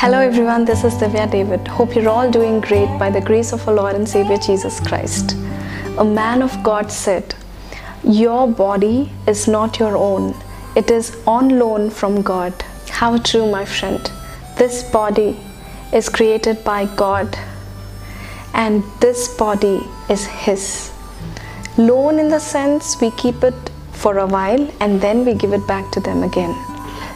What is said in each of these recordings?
Hello everyone, this is Divya David. Hope you're all doing great by the grace of our Lord and Savior Jesus Christ. A man of God said, Your body is not your own, it is on loan from God. How true, my friend. This body is created by God, and this body is His. Loan in the sense we keep it for a while and then we give it back to them again.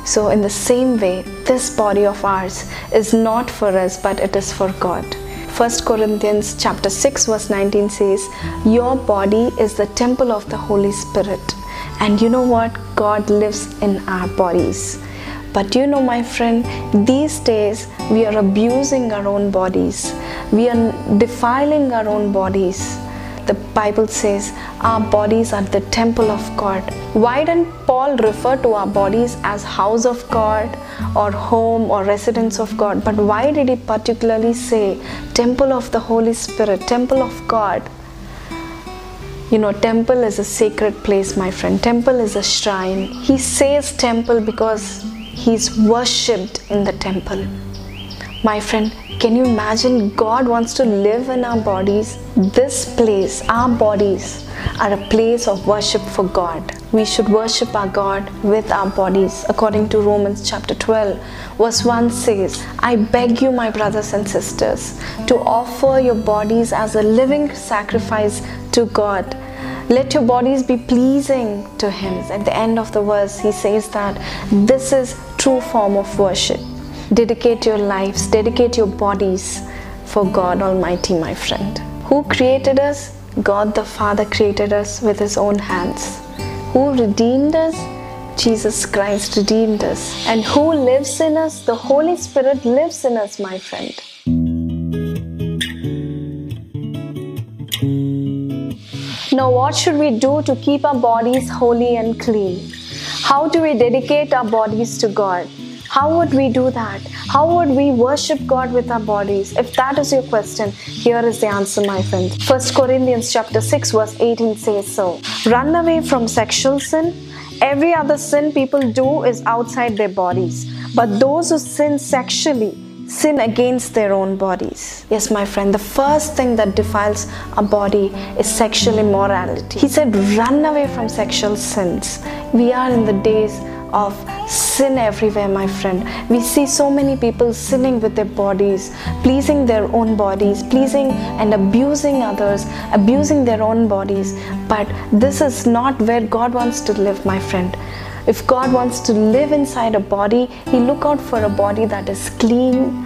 So, in the same way, this body of ours is not for us, but it is for God. 1 Corinthians chapter 6 verse 19 says, Your body is the temple of the Holy Spirit. And you know what? God lives in our bodies. But you know, my friend, these days we are abusing our own bodies. We are defiling our own bodies the Bible says our bodies are the temple of God. Why didn't Paul refer to our bodies as house of God or home or residence of God? But why did he particularly say temple of the Holy Spirit, temple of God? You know, temple is a sacred place, my friend. Temple is a shrine. He says temple because he's worshipped in the temple. My friend, can you imagine God wants to live in our bodies? This place, our bodies, are a place of worship for God. We should worship our God with our bodies. According to Romans chapter 12, verse 1 says, I beg you, my brothers and sisters, to offer your bodies as a living sacrifice to God. Let your bodies be pleasing to Him. At the end of the verse, he says that this is true form of worship. Dedicate your lives, dedicate your bodies for God Almighty, my friend. Who created us? God the Father created us with His own hands. Who redeemed us? Jesus Christ redeemed us. And who lives in us? The Holy Spirit lives in us, my friend. Now, what should we do to keep our bodies holy and clean? How do we dedicate our bodies to God? How would we do that? How would we worship God with our bodies? If that is your question, here is the answer, my friend. 1 Corinthians chapter 6, verse 18 says so. Run away from sexual sin. Every other sin people do is outside their bodies. But those who sin sexually sin against their own bodies. Yes, my friend, the first thing that defiles a body is sexual immorality. He said, run away from sexual sins. We are in the days of sin everywhere, my friend. We see so many people sinning with their bodies, pleasing their own bodies, pleasing and abusing others, abusing their own bodies. But this is not where God wants to live, my friend. If God wants to live inside a body, He look out for a body that is clean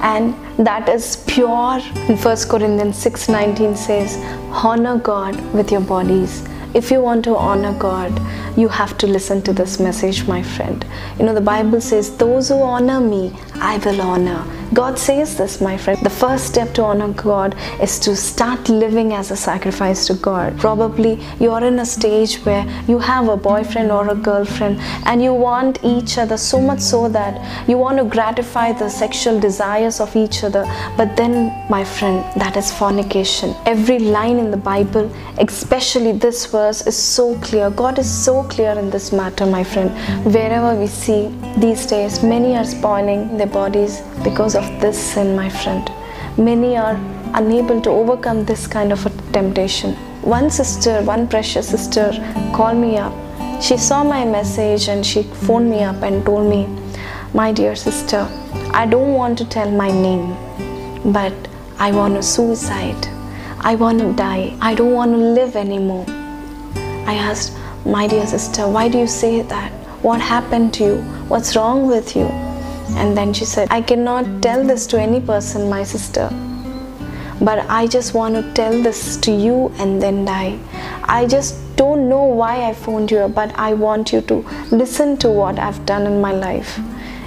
and that is pure. In 1 Corinthians 6:19 says, "Honor God with your bodies." If you want to honor God, you have to listen to this message, my friend. You know, the Bible says, Those who honor me, I will honor. God says this, my friend. The first step to honor God is to start living as a sacrifice to God. Probably you're in a stage where you have a boyfriend or a girlfriend and you want each other so much so that you want to gratify the sexual desires of each other. But then, my friend, that is fornication. Every line in the Bible, especially this verse, is so clear. God is so clear in this matter, my friend. Wherever we see these days, many are spoiling their bodies because of this sin, my friend. Many are unable to overcome this kind of a temptation. One sister, one precious sister, called me up. She saw my message and she phoned me up and told me, My dear sister, I don't want to tell my name, but I want to suicide. I want to die. I don't want to live anymore. I asked, My dear sister, why do you say that? What happened to you? What's wrong with you? And then she said, I cannot tell this to any person, my sister. But I just want to tell this to you and then die. I just don't know why I phoned you, but I want you to listen to what I've done in my life.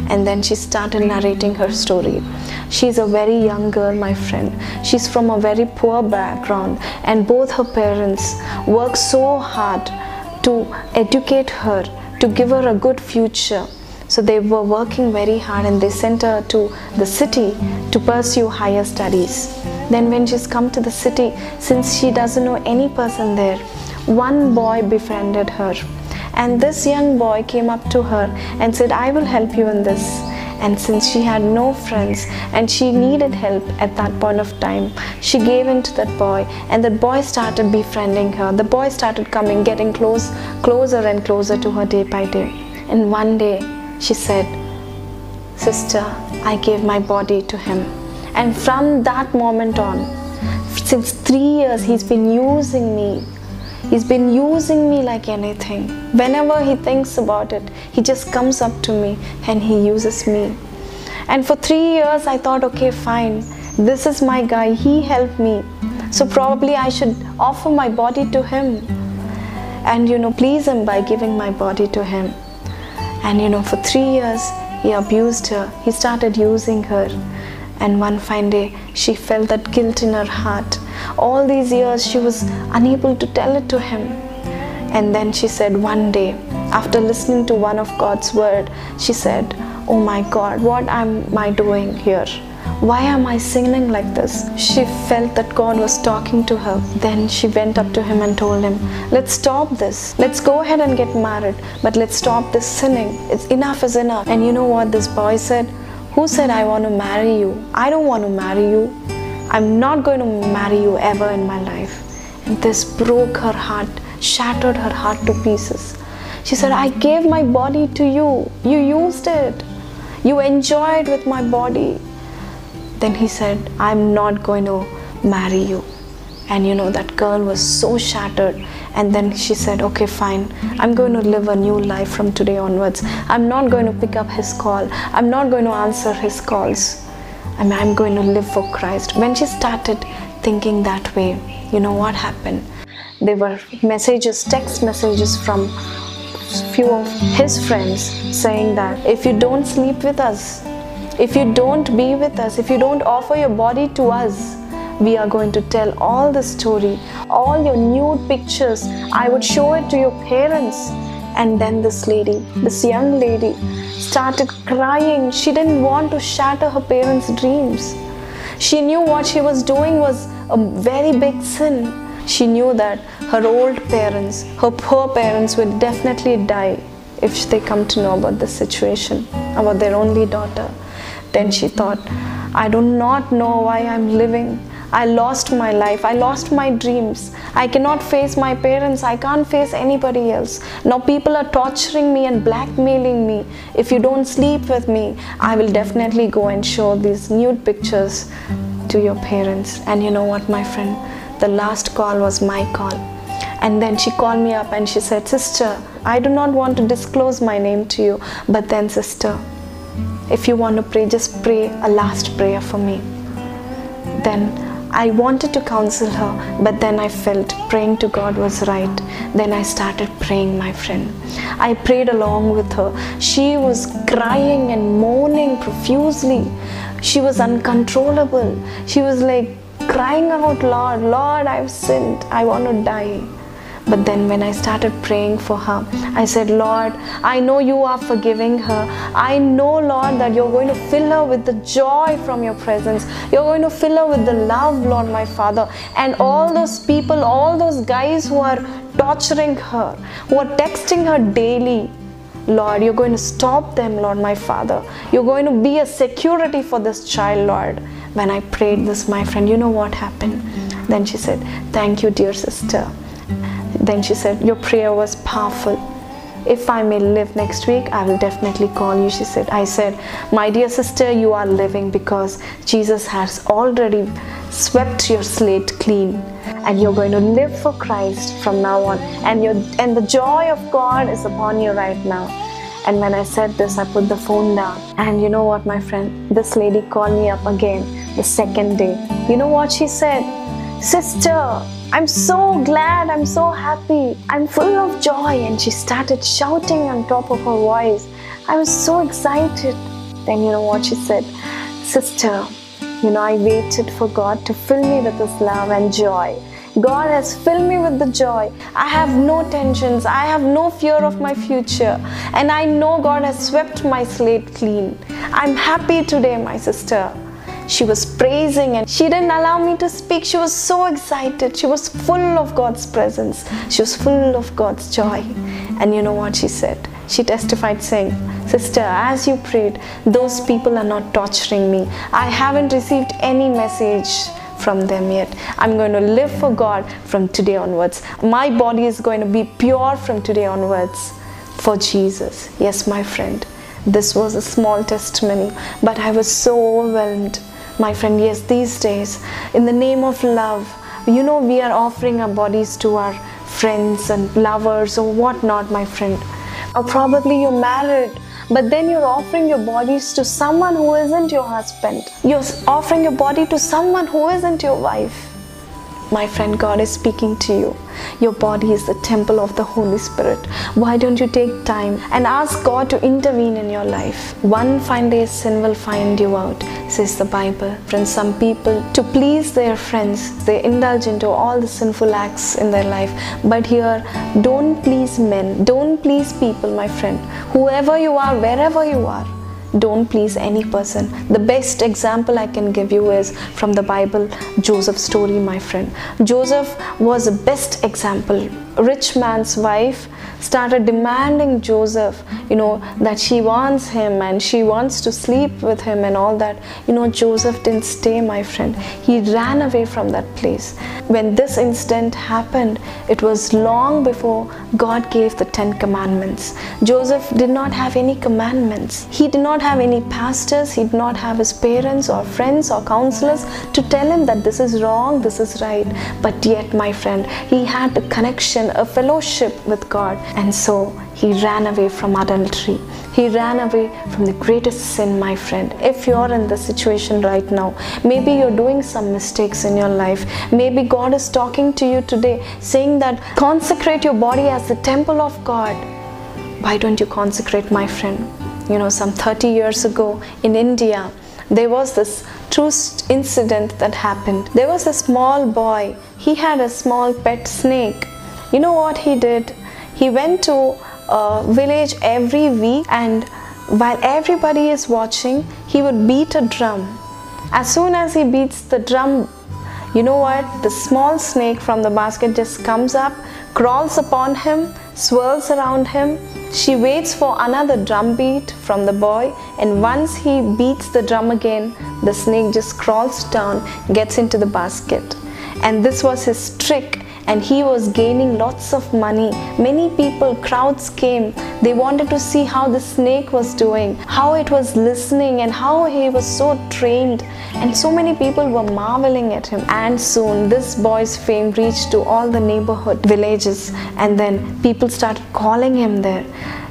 And then she started narrating her story. She's a very young girl, my friend. She's from a very poor background, and both her parents work so hard to educate her, to give her a good future. So they were working very hard and they sent her to the city to pursue higher studies. Then, when she's come to the city, since she doesn't know any person there, one boy befriended her. And this young boy came up to her and said, I will help you in this. And since she had no friends and she needed help at that point of time, she gave in to that boy, and that boy started befriending her. The boy started coming, getting close, closer and closer to her day by day. And one day she said, Sister, I gave my body to him. And from that moment on, since three years, he's been using me. He's been using me like anything. Whenever he thinks about it, he just comes up to me and he uses me. And for three years, I thought, okay, fine, this is my guy, he helped me. So probably I should offer my body to him and, you know, please him by giving my body to him. And, you know, for three years, he abused her, he started using her. And one fine day, she felt that guilt in her heart. All these years, she was unable to tell it to him. And then she said, one day, after listening to one of God's word, she said, Oh my God, what am I doing here? Why am I singing like this? She felt that God was talking to her. Then she went up to him and told him, Let's stop this. Let's go ahead and get married, but let's stop this sinning. It's enough is enough. And you know what this boy said? Who said I want to marry you? I don't want to marry you. I'm not going to marry you ever in my life. And this broke her heart, shattered her heart to pieces. She said, I gave my body to you. You used it. You enjoyed with my body. Then he said, I'm not going to marry you. And you know, that girl was so shattered. And then she said, Okay, fine. I'm going to live a new life from today onwards. I'm not going to pick up his call. I'm not going to answer his calls. I mean, I'm going to live for Christ. When she started thinking that way, you know what happened? There were messages, text messages from few of his friends saying that if you don't sleep with us, if you don't be with us, if you don't offer your body to us, we are going to tell all the story, all your nude pictures. I would show it to your parents. And then this lady, this young lady, started crying. She didn't want to shatter her parents' dreams. She knew what she was doing was a very big sin. She knew that her old parents, her poor parents, would definitely die if they come to know about this situation, about their only daughter. Then she thought, I do not know why I'm living. I lost my life. I lost my dreams. I cannot face my parents. I can't face anybody else. Now people are torturing me and blackmailing me. If you don't sleep with me, I will definitely go and show these nude pictures to your parents. And you know what, my friend? The last call was my call. And then she called me up and she said, Sister, I do not want to disclose my name to you, but then, sister, if you want to pray, just pray a last prayer for me. Then I wanted to counsel her, but then I felt praying to God was right. Then I started praying, my friend. I prayed along with her. She was crying and moaning profusely. She was uncontrollable. She was like crying out, Lord, Lord, I've sinned. I want to die. But then, when I started praying for her, I said, Lord, I know you are forgiving her. I know, Lord, that you're going to fill her with the joy from your presence. You're going to fill her with the love, Lord, my Father. And all those people, all those guys who are torturing her, who are texting her daily, Lord, you're going to stop them, Lord, my Father. You're going to be a security for this child, Lord. When I prayed this, my friend, you know what happened? Then she said, Thank you, dear sister. Then she said, Your prayer was powerful. If I may live next week, I will definitely call you. She said, I said, My dear sister, you are living because Jesus has already swept your slate clean and you're going to live for Christ from now on. And, you and the joy of God is upon you right now. And when I said this, I put the phone down. And you know what, my friend? This lady called me up again the second day. You know what she said? Sister, I'm so glad, I'm so happy, I'm full of joy. And she started shouting on top of her voice. I was so excited. Then, you know what she said? Sister, you know, I waited for God to fill me with His love and joy. God has filled me with the joy. I have no tensions. I have no fear of my future. And I know God has swept my slate clean. I'm happy today, my sister. She was praising and she didn't allow me to speak. She was so excited. She was full of God's presence. She was full of God's joy. And you know what she said? she testified saying, Sister, as you prayed, those people are not torturing me. I haven't received any message from them yet. I'm going to live for God from today onwards. My body is going to be pure from today onwards for Jesus. Yes, my friend. This was a small testimony, but I was so overwhelmed. My friend, yes, these days, in the name of love, you know, we are offering our bodies to our friends and lovers or whatnot, my friend. Or probably you're married, but then you're offering your bodies to someone who isn't your husband. You're offering your body to someone who isn't your wife. My friend, God is speaking to you. Your body is the temple of the Holy Spirit. Why don't you take time and ask God to intervene in your life? One fine day sin will find you out, says the Bible. Friends, some people, to please their friends, they indulge into all the sinful acts in their life. But here, don't please men, don't please people, my friend. Whoever you are, wherever you are, don't please any person. The best example I can give you is from the Bible, Joseph's story, my friend. Joseph was the best example. Rich man's wife started demanding Joseph, you know, that she wants him and she wants to sleep with him and all that. You know, Joseph didn't stay, my friend. He ran away from that place. When this incident happened, it was long before God gave the Ten Commandments. Joseph did not have any commandments. He did not have any pastors. He did not have his parents or friends or counselors to tell him that this is wrong, this is right. But yet, my friend, he had a connection, a fellowship with God and so he ran away from adultery. He ran away from the greatest sin, my friend. If you're in this situation right now, maybe you're doing some mistakes in your life. Maybe God is talking to you today, saying that consecrate your body as the temple of God. Why don't you consecrate, my friend? You know, some 30 years ago in India, there was this true incident that happened. There was a small boy, he had a small pet snake. You know what he did? He went to a village every week and while everybody is watching, he would beat a drum. As soon as he beats the drum, you know what? The small snake from the basket just comes up, crawls upon him, swirls around him. She waits for another drum beat from the boy, and once he beats the drum again, the snake just crawls down, gets into the basket. And this was his trick and he was gaining lots of money. Many people, crowds came. They wanted to see how the snake was doing, how it was listening, and how he was so trained. And so many people were marveling at him. And soon this boy's fame reached to all the neighborhood villages, and then people started calling him there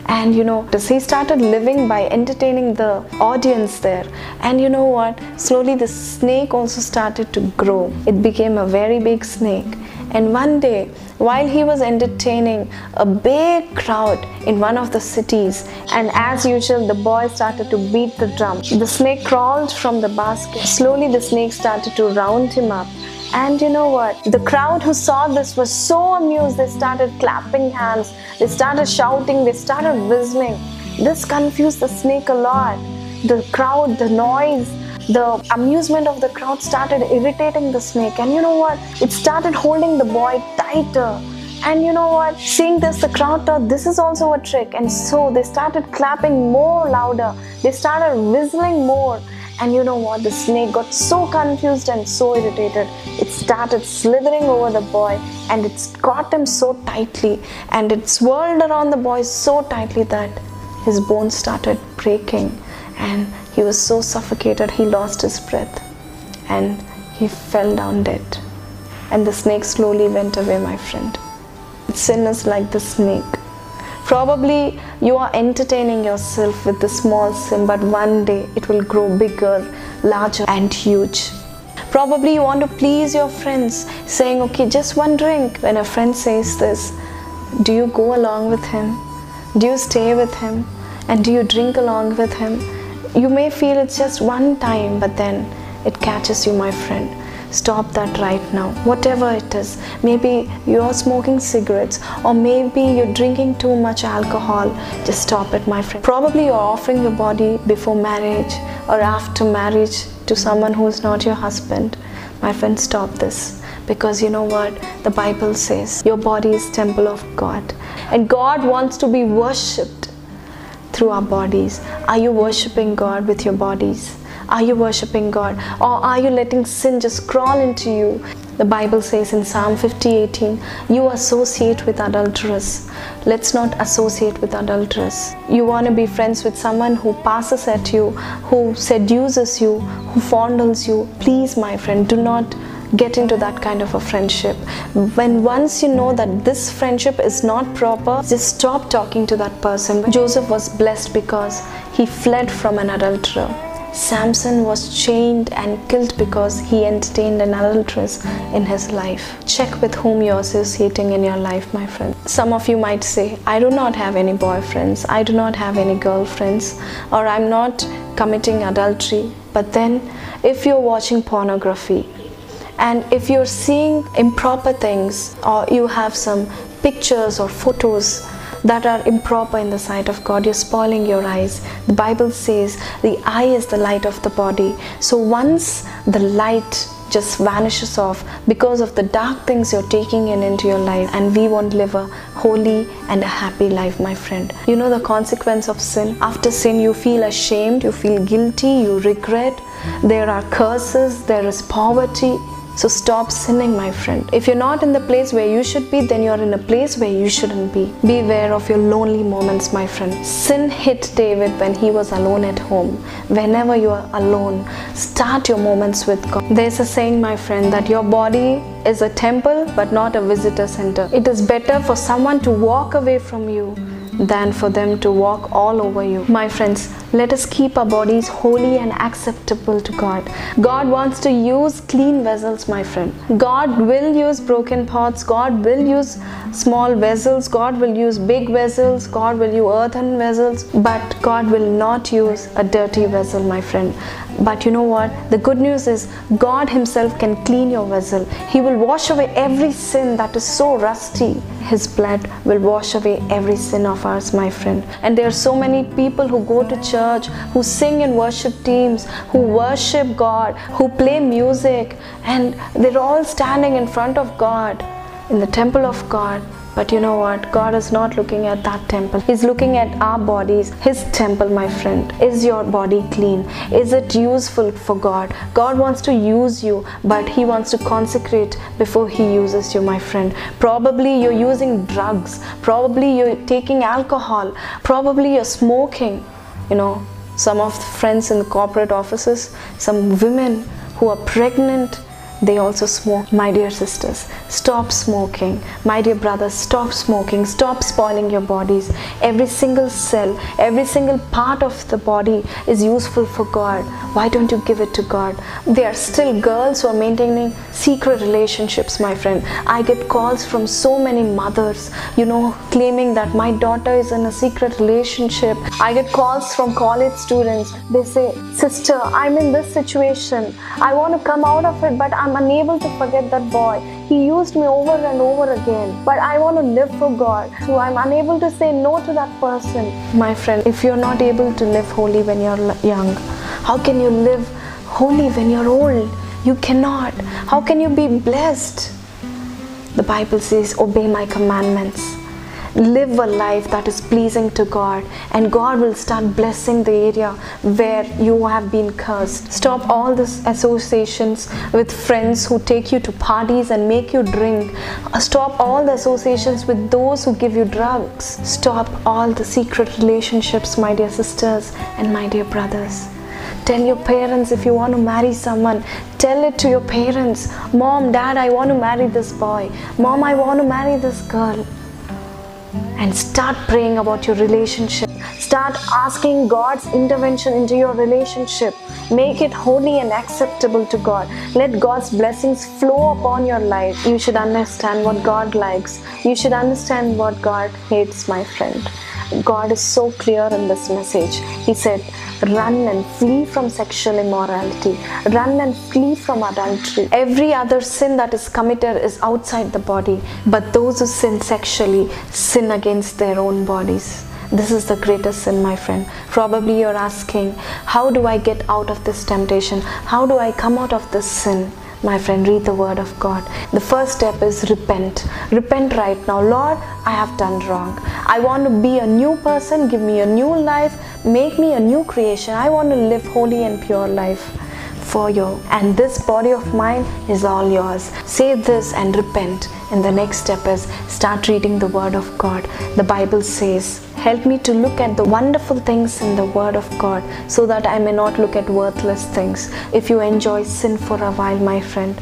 and you know he started living by entertaining the audience there and you know what slowly the snake also started to grow it became a very big snake and one day, while he was entertaining a big crowd in one of the cities, and as usual, the boy started to beat the drum. The snake crawled from the basket. Slowly, the snake started to round him up. And you know what? The crowd who saw this was so amused, they started clapping hands, they started shouting, they started whistling. This confused the snake a lot. The crowd, the noise, the amusement of the crowd started irritating the snake. And you know what? It started holding the boy tighter. And you know what? Seeing this the crowd thought this is also a trick. And so they started clapping more louder. They started whistling more. And you know what? The snake got so confused and so irritated it started slithering over the boy. And it caught him so tightly. And it swirled around the boy so tightly that his bones started breaking. And he was so suffocated, he lost his breath and he fell down dead. And the snake slowly went away, my friend. Sin is like the snake. Probably you are entertaining yourself with the small sin, but one day it will grow bigger, larger, and huge. Probably you want to please your friends, saying, Okay, just one drink. When a friend says this, do you go along with him? Do you stay with him? And do you drink along with him? You may feel it's just one time, but then it catches you, my friend. Stop that right now, whatever it is. Maybe you're smoking cigarettes, or maybe you're drinking too much alcohol. Just stop it, my friend. Probably you're offering your body before marriage or after marriage to someone who's not your husband. My friend, stop this because you know what the bible says your body is temple of god and god wants to be worshipped through our bodies. Are you worshiping God with your bodies? Are you worshiping God? Or are you letting sin just crawl into you? The Bible says in Psalm 50 18, you associate with adulterers. Let's not associate with adulterers. You want to be friends with someone who passes at you, who seduces you, who fondles you. Please, my friend, do not get into that kind of a friendship. When once you know that this friendship is not proper, just stop talking to that person. Joseph was blessed because he fled from an adulterer. Samson was chained and killed because he entertained an adulteress in his life. Check with whom you're associating in your life, my friend. Some of you might say, I do not have any boyfriends, I do not have any girlfriends, or I'm not committing adultery. But then, if you're watching pornography, and if you're seeing improper things, or you have some pictures or photos that are improper in the sight of God. You're spoiling your eyes. The Bible says the eye is the light of the body. So once the light just vanishes off because of the dark things you're taking in into your life and we won't live a holy and a happy life my friend you know the consequence of sin after sin you feel ashamed you feel guilty you regret there are curses there is poverty so stop sinning, my friend. If you're not in the place where you should be, then you're in a place where you shouldn't be. Beware of your lonely moments, my friend. Sin hit David when he was alone at home. Whenever you are alone, start your moments with God. There's a saying, my friend, that your body is a temple but not a visitor center. It is better for someone to walk away from you than for them to walk all over you. My friends, let us keep our bodies holy and acceptable to God. God wants to use clean vessels, my friend. God will use broken pots, God will use small vessels, God will use big vessels, God will use earthen vessels, but God will not use a dirty vessel, my friend. But you know what? The good news is God Himself can clean your vessel. He will wash away every sin that is so rusty. His blood will wash away every sin of ours, my friend. And there are so many people who go to church, who sing in worship teams, who worship God, who play music, and they're all standing in front of God, in the temple of God but you know what? God is not looking at that temple. He's looking at our bodies, His temple, my friend. Is your body clean? Is it useful for God? God wants to use you, but He wants to consecrate before He uses you, my friend. Probably you're using drugs. Probably you're taking alcohol. Probably you're smoking. You know, some of the friends in the corporate offices, some women who are pregnant they also smoke. My dear sisters, stop smoking. My dear brothers, stop smoking. Stop spoiling your bodies. Every single cell, every single part of the body is useful for God. Why don't you give it to God? There are still girls who are maintaining secret relationships, my friend. I get calls from so many mothers, you know, claiming that my daughter is in a secret relationship. I get calls from college students. They say, Sister, I'm in this situation. I want to come out of it, but I'm I'm unable to forget that boy. He used me over and over again. But I want to live for God. So I'm unable to say no to that person. My friend, if you're not able to live holy when you're young, how can you live holy when you're old? You cannot. How can you be blessed? The Bible says, Obey my commandments live a life that is pleasing to God, and God will start blessing the area where you have been cursed. Stop all these associations with friends who take you to parties and make you drink. Stop all the associations with those who give you drugs. Stop all the secret relationships, my dear sisters and my dear brothers. Tell your parents if you want to marry someone, tell it to your parents. Mom, dad, I want to marry this boy. Mom, I want to marry this girl and start praying about your relationship. Start asking God's intervention into your relationship. Make it holy and acceptable to God. Let God's blessings flow upon your life. You should understand what God likes. You should understand what God hates, my friend. God is so clear in this message. He said, Run and flee from sexual immorality. Run and flee from adultery. Every other sin that is committed is outside the body, but those who sin sexually sin against their own bodies. This is the greatest sin, my friend. Probably you're asking, How do I get out of this temptation? How do I come out of this sin? My friend, read the word of God. The first step is repent. Repent right now. Lord, I have done wrong. I want to be a new person. Give me a new life. Make me a new creation. I want to live holy and pure life for you. And this body of mine is all yours. Say this and repent. And the next step is start reading the Word of God. The Bible says, Help me to look at the wonderful things in the Word of God so that I may not look at worthless things. If you enjoy sin for a while, my friend,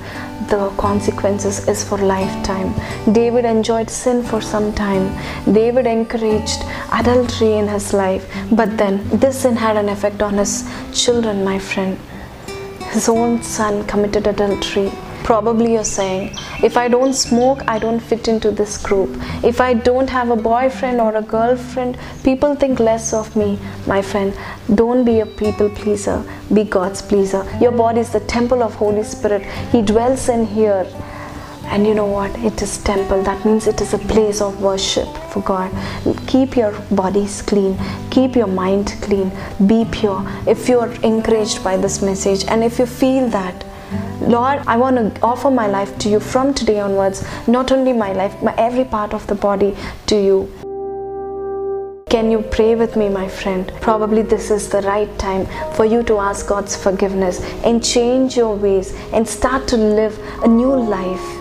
the consequences is for lifetime. David enjoyed sin for some time. David encouraged adultery in his life, but then this sin had an effect on his children, my friend. His own son committed adultery. Probably you're saying, if I don't smoke, I don't fit into this group. If I don't have a boyfriend or a girlfriend, people think less of me. My friend, don't be a people pleaser, be God's pleaser. Your body is the temple of Holy Spirit. He dwells in here. And you know what? It is temple. That means it is a place of worship for God. Keep your bodies clean. Keep your mind clean. Be pure. If you are encouraged by this message and if you feel that Lord, I want to offer my life to you from today onwards, not only my life, but every part of the body to you. Can you pray with me, my friend? Probably this is the right time for you to ask God's forgiveness and change your ways and start to live a new life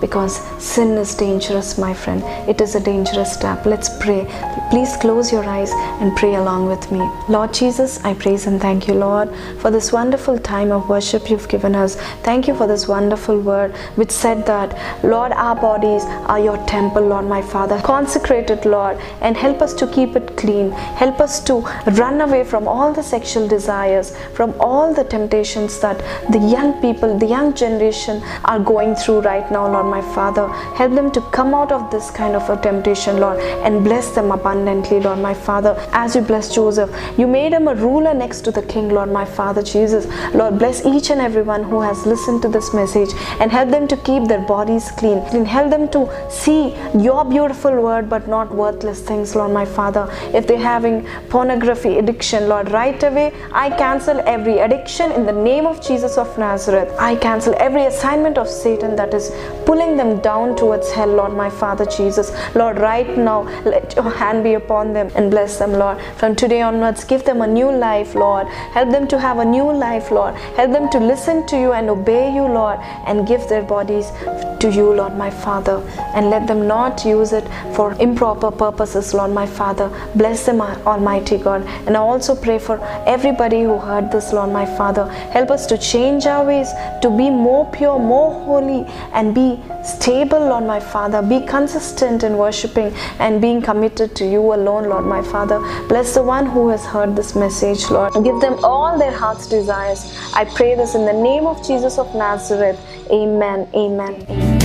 because sin is dangerous, my friend. It is a dangerous step. Let's pray. Please close your eyes and pray along with me. Lord Jesus, I praise and thank you, Lord, for this wonderful time of worship you've given us. Thank you for this wonderful word which said that, Lord, our bodies are your temple, Lord, my Father. Consecrate it, Lord, and help us to keep it clean. Help us to run away from all the sexual desires, from all the temptations that the young people, the young generation are going through right now, Lord my Father. Help them to come out of this kind of a temptation, Lord, and bless them abundantly, Lord my Father. As you bless Joseph, you made him a ruler next to the king, Lord my Father Jesus. Lord, bless each and everyone who has listened to this message and help them to keep their bodies clean and help them to see your beautiful word but not worthless things, Lord my Father. If they're having pornography addiction, Lord, right away, I cancel every addiction in the name of Jesus of Nazareth. I cancel every assignment of Satan that is pulling pulling them down towards hell, Lord, my Father Jesus. Lord, right now, let your hand be upon them and bless them, Lord. From today onwards, give them a new life, Lord. Help them to have a new life, Lord. Help them to listen to you and obey you, Lord, and give their bodies to you, Lord, my Father. And let them not use it for improper purposes, Lord, my Father. Bless them, Almighty God. And I also pray for everybody who heard this, Lord, my Father. Help us to change our ways, to be more pure, more holy, and be stable, Lord my Father. Be consistent in worshiping and being committed to you alone, Lord my Father. Bless the one who has heard this message, Lord. Give them all their heart's desires. I pray this in the name of Jesus of Nazareth. Amen. Amen. Amen.